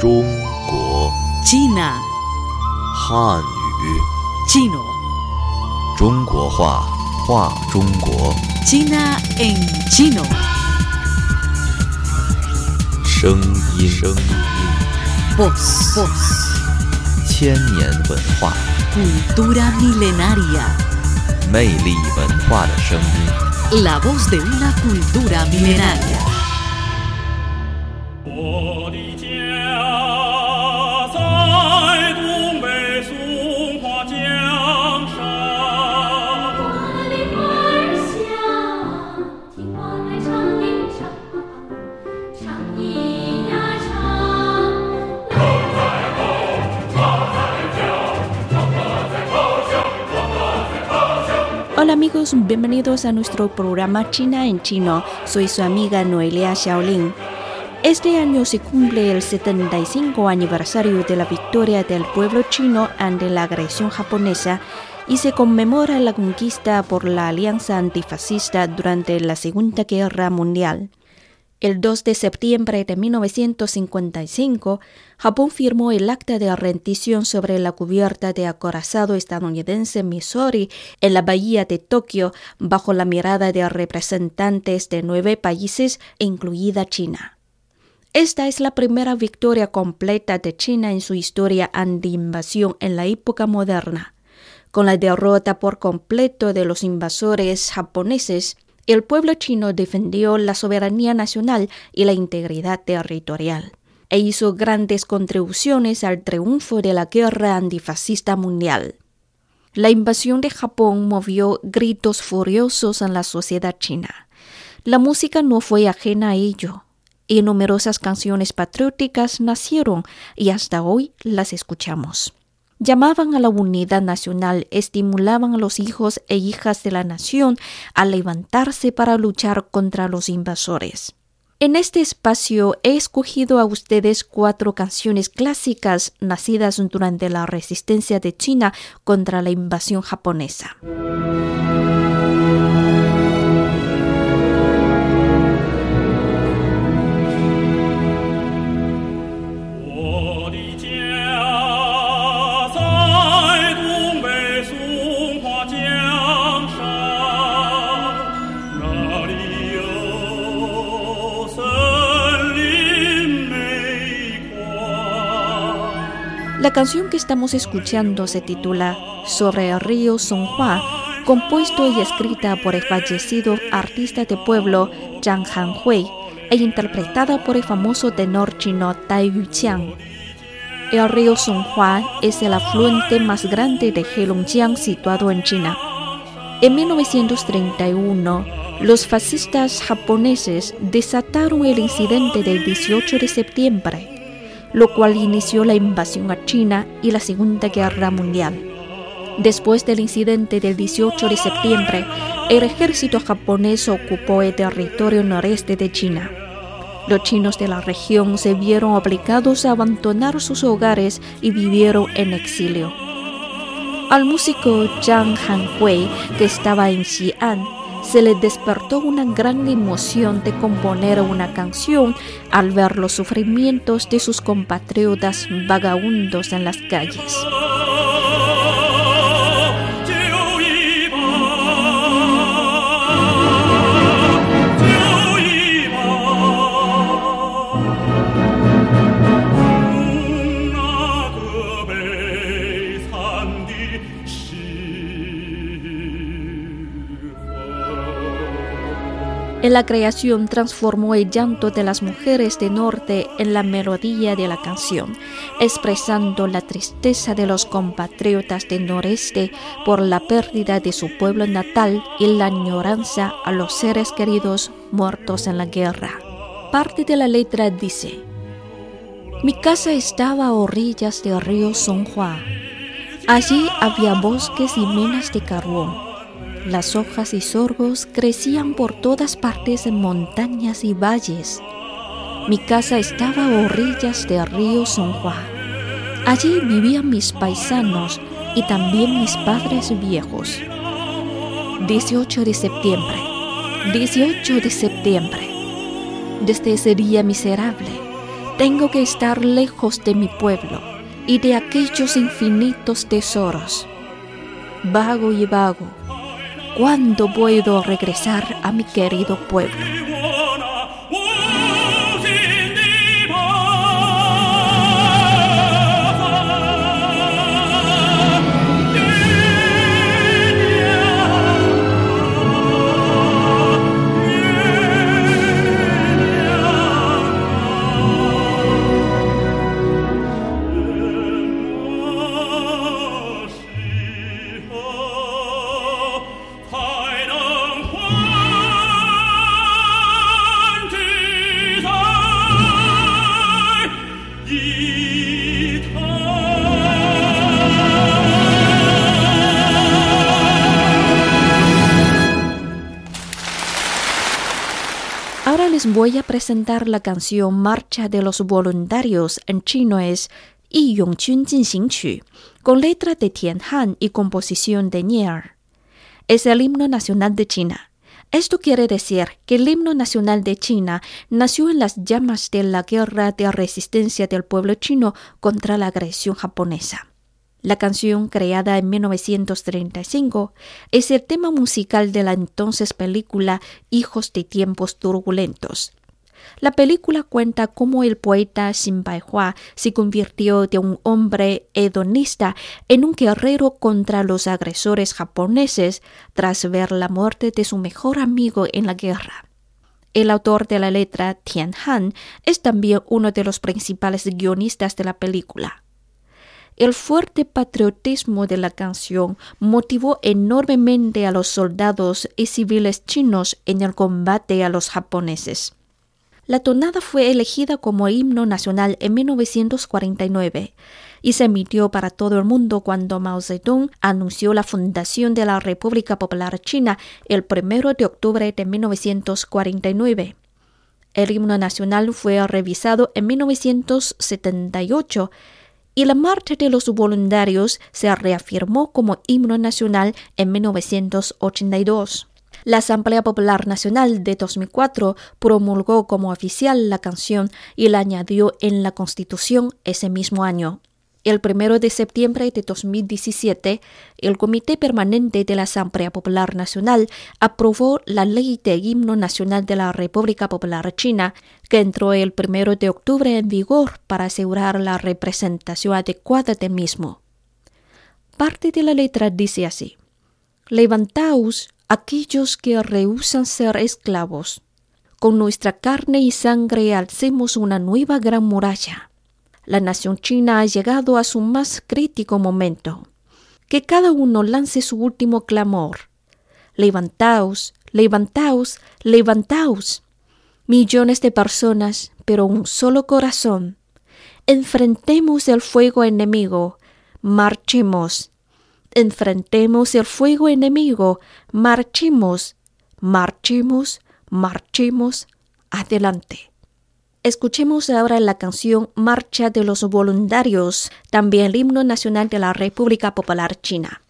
中国 China, 汉语 chino, 中国话话中国 China en chino. 声音声音 Voz, voz, 千年文化 cultura milenaria. 魅力文化的声音。 La voz de una cultura milenaria. Bienvenidos a nuestro programa China en Chino. Soy su amiga Noelia Xiaolin. Este año se cumple el 75 aniversario de la victoria del pueblo chino ante la agresión japonesa y se conmemora la conquista por la Alianza Antifascista durante la Segunda Guerra Mundial. El 2 de septiembre de 1955, Japón firmó el acta de rendición sobre la cubierta de acorazado estadounidense Missouri en la bahía de Tokio bajo la mirada de representantes de nueve países, incluida China. Esta es la primera victoria completa de China en su historia anti-invasión en la época moderna. Con la derrota por completo de los invasores japoneses, el pueblo chino defendió la soberanía nacional y la integridad territorial, e hizo grandes contribuciones al triunfo de la guerra antifascista mundial. La invasión de Japón movió gritos furiosos en la sociedad china. La música no fue ajena a ello, y numerosas canciones patrióticas nacieron y hasta hoy las escuchamos llamaban a la unidad nacional, estimulaban a los hijos e hijas de la nación a levantarse para luchar contra los invasores. En este espacio he escogido a ustedes cuatro canciones clásicas nacidas durante la resistencia de China contra la invasión japonesa. La canción que estamos escuchando se titula Sobre el río Songhua, compuesto y escrita por el fallecido artista de pueblo Zhang Hanhui e interpretada por el famoso tenor chino Tai Yuqiang. El río Songhua es el afluente más grande de Heilongjiang situado en China. En 1931, los fascistas japoneses desataron el incidente del 18 de septiembre, lo cual inició la invasión a China y la Segunda Guerra Mundial. Después del incidente del 18 de septiembre, el ejército japonés ocupó el territorio noreste de China. Los chinos de la región se vieron obligados a abandonar sus hogares y vivieron en exilio. Al músico Zhang Hanhui, que estaba en Xi'an, se le despertó una gran emoción de componer una canción al ver los sufrimientos de sus compatriotas vagabundos en las calles. En la creación transformó el llanto de las mujeres de norte en la melodía de la canción, expresando la tristeza de los compatriotas del noreste por la pérdida de su pueblo natal y la añoranza a los seres queridos muertos en la guerra. Parte de la letra dice, Mi casa estaba a orillas del río Songhua. Allí había bosques y minas de carbón. Las hojas y sorbos crecían por todas partes en montañas y valles. Mi casa estaba a orillas del río Songhua. Allí vivían mis paisanos y también mis padres viejos. 18 de septiembre. 18 de septiembre. Desde ese día miserable, Tengo que estar lejos de mi pueblo y de aquellos infinitos tesoros. Vago y vago, ¿cuándo puedo regresar a mi querido pueblo? Voy a presentar la canción Marcha de los Voluntarios, en chino es Yi Yongqun Jinxingqu, con letra de Tian Han y composición de Nier. Es el himno nacional de China. Esto quiere decir que el himno nacional de China nació en las llamas de la guerra de resistencia del pueblo chino contra la agresión japonesa. La canción, creada en 1935, es el tema musical de la entonces película Hijos de tiempos turbulentos. La película cuenta cómo el poeta Xin Baihua se convirtió de un hombre hedonista en un guerrero contra los agresores japoneses tras ver la muerte de su mejor amigo en la guerra. El autor de la letra, Tian Han, es también uno de los principales guionistas de la película. El fuerte patriotismo de la canción motivó enormemente a los soldados y civiles chinos en el combate a los japoneses. La tonada fue elegida como himno nacional en 1949 y se emitió para todo el mundo cuando Mao Zedong anunció la fundación de la República Popular China el 1 de octubre de 1949. El himno nacional fue revisado en 1978 y la Marcha de los Voluntarios se reafirmó como himno nacional en 1982. La Asamblea Popular Nacional de 2004 promulgó como oficial la canción y la añadió en la Constitución ese mismo año. El 1 de septiembre de 2017, el Comité Permanente de la Asamblea Popular Nacional aprobó la Ley de Himno Nacional de la República Popular China, que entró el 1 de octubre en vigor para asegurar la representación adecuada del mismo. Parte de la letra dice así: Levantaos aquellos que rehusan ser esclavos. Con nuestra carne y sangre alcemos una nueva gran muralla. La nación china ha llegado a su más crítico momento. Que cada uno lance su último clamor. Levantaos, levantaos, levantaos. Millones de personas, pero un solo corazón. Enfrentemos el fuego enemigo. Marchemos. Enfrentemos el fuego enemigo. Marchemos. Marchemos. Marchemos. Adelante. Escuchemos ahora la canción Marcha de los Voluntarios, también el himno nacional de la República Popular China.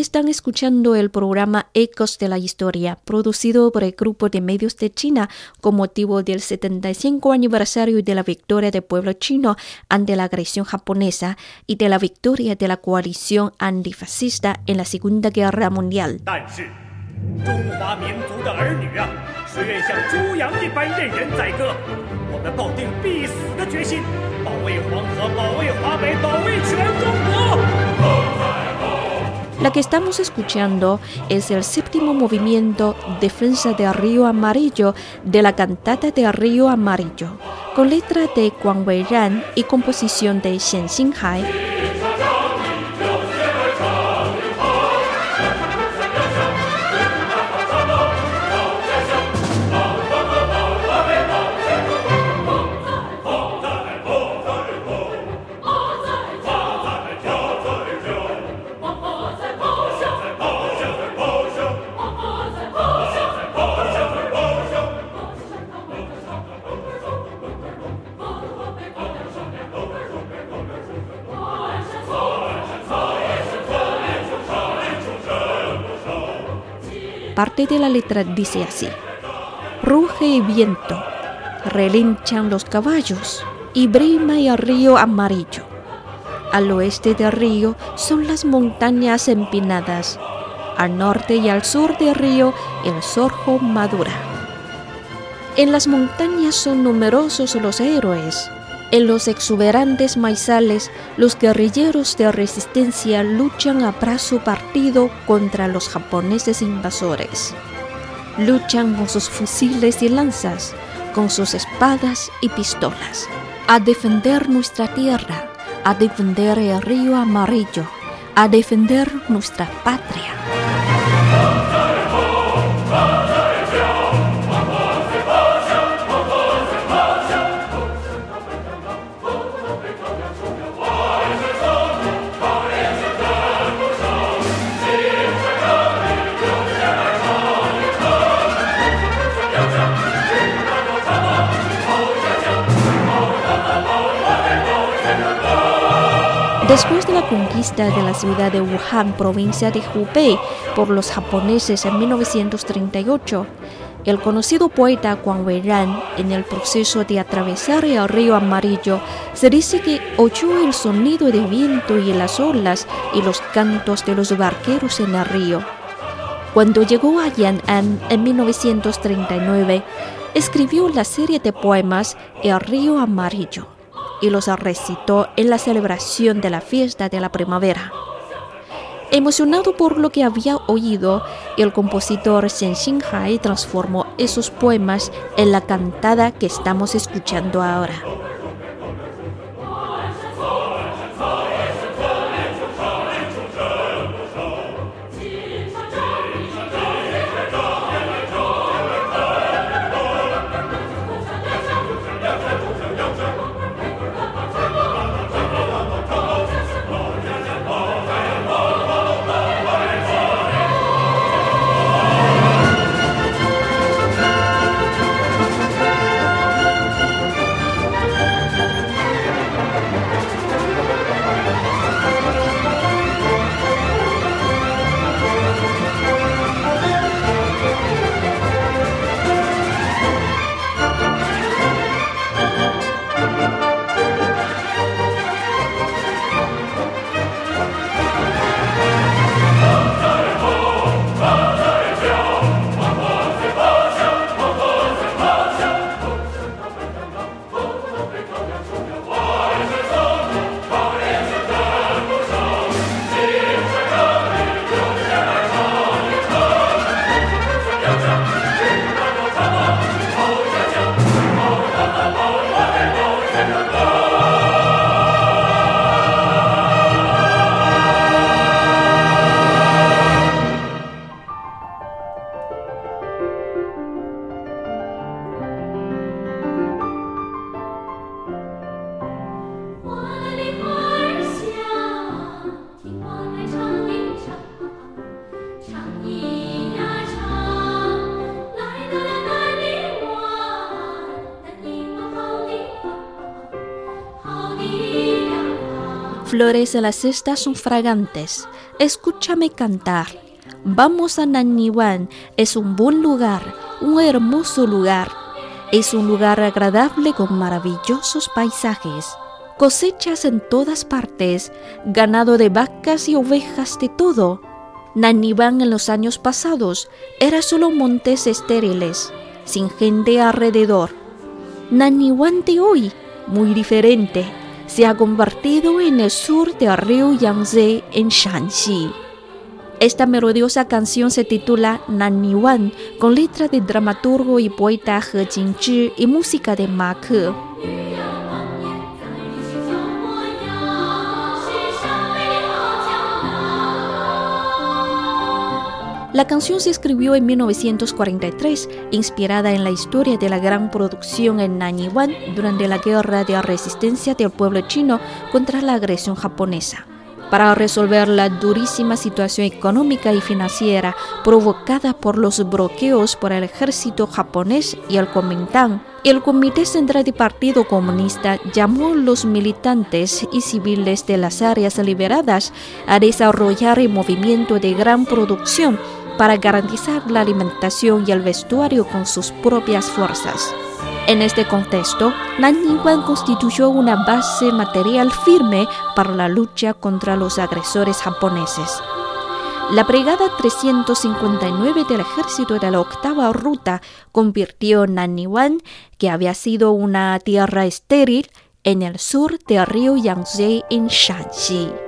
Están escuchando el programa Ecos de la Historia, producido por el Grupo de Medios de China con motivo del 75 aniversario de la victoria del pueblo chino ante la agresión japonesa y de la victoria de la coalición antifascista en la Segunda Guerra Mundial. La que estamos escuchando es el séptimo movimiento Defensa del Río Amarillo de la cantata del Río Amarillo, con letra de Guang Weiran y composición de Shen Xinhai. Parte de la letra dice así. Ruge el viento, relinchan los caballos y brima el río amarillo. Al oeste del río son las montañas empinadas. Al norte y al sur del río el sorjo madura. En las montañas son numerosos los héroes. En los exuberantes maizales, los guerrilleros de resistencia luchan a brazo partido contra los japoneses invasores. Luchan con sus fusiles y lanzas, con sus espadas y pistolas, a defender nuestra tierra, a defender el río amarillo, a defender nuestra patria. Después de la conquista de la ciudad de Wuhan, provincia de Hubei, por los japoneses en 1938, el conocido poeta Guang Weiran, en el proceso de atravesar el río Amarillo, se dice que oyó el sonido del viento y las olas y los cantos de los barqueros en el río. Cuando llegó a Yan'an en 1939, escribió la serie de poemas El río Amarillo y los recitó en la celebración de la fiesta de la primavera. Emocionado por lo que había oído, el compositor Shen Xinhai transformó esos poemas en la cantada que estamos escuchando ahora. Flores de la cesta son fragantes. Escúchame cantar. Vamos a Naniwan. Es un buen lugar, un hermoso lugar. Es un lugar agradable con maravillosos paisajes. Cosechas en todas partes, ganado de vacas y ovejas de todo. Naniwan en los años pasados era solo montes estériles, sin gente alrededor. Naniwan de hoy, muy diferente se ha convertido en el sur del río Yangtze en Shanxi. Esta melodiosa canción se titula Naniwan, con letra del dramaturgo y poeta He Jingzhi y música de Ma Ke. La canción se escribió en 1943, inspirada en la historia de la gran producción en Nanyuan durante la guerra de resistencia del pueblo chino contra la agresión japonesa. Para resolver la durísima situación económica y financiera provocada por los bloqueos por el ejército japonés y el Kuomintang, el Comité Central del Partido Comunista llamó a los militantes y civiles de las áreas liberadas a desarrollar el movimiento de gran producción para garantizar la alimentación y el vestuario con sus propias fuerzas. En este contexto, Nanyuan constituyó una base material firme para la lucha contra los agresores japoneses. La Brigada 359 del Ejército de la Octava Ruta convirtió Nanyuan, que había sido una tierra estéril, en el sur del río Yangtze en Shanxi.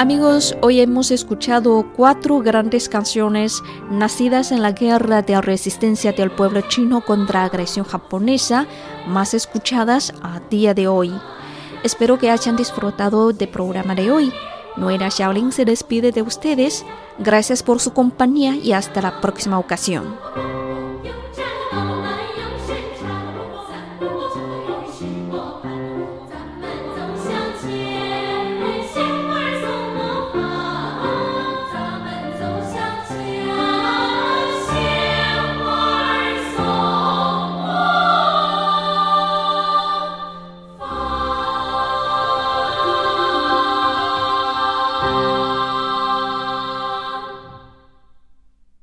Amigos, hoy hemos escuchado cuatro grandes canciones nacidas en la guerra de resistencia del pueblo chino contra agresión japonesa, más escuchadas a día de hoy. Espero que hayan disfrutado del programa de hoy. Noera Shaolin se despide de ustedes. Gracias por su compañía y hasta la próxima ocasión.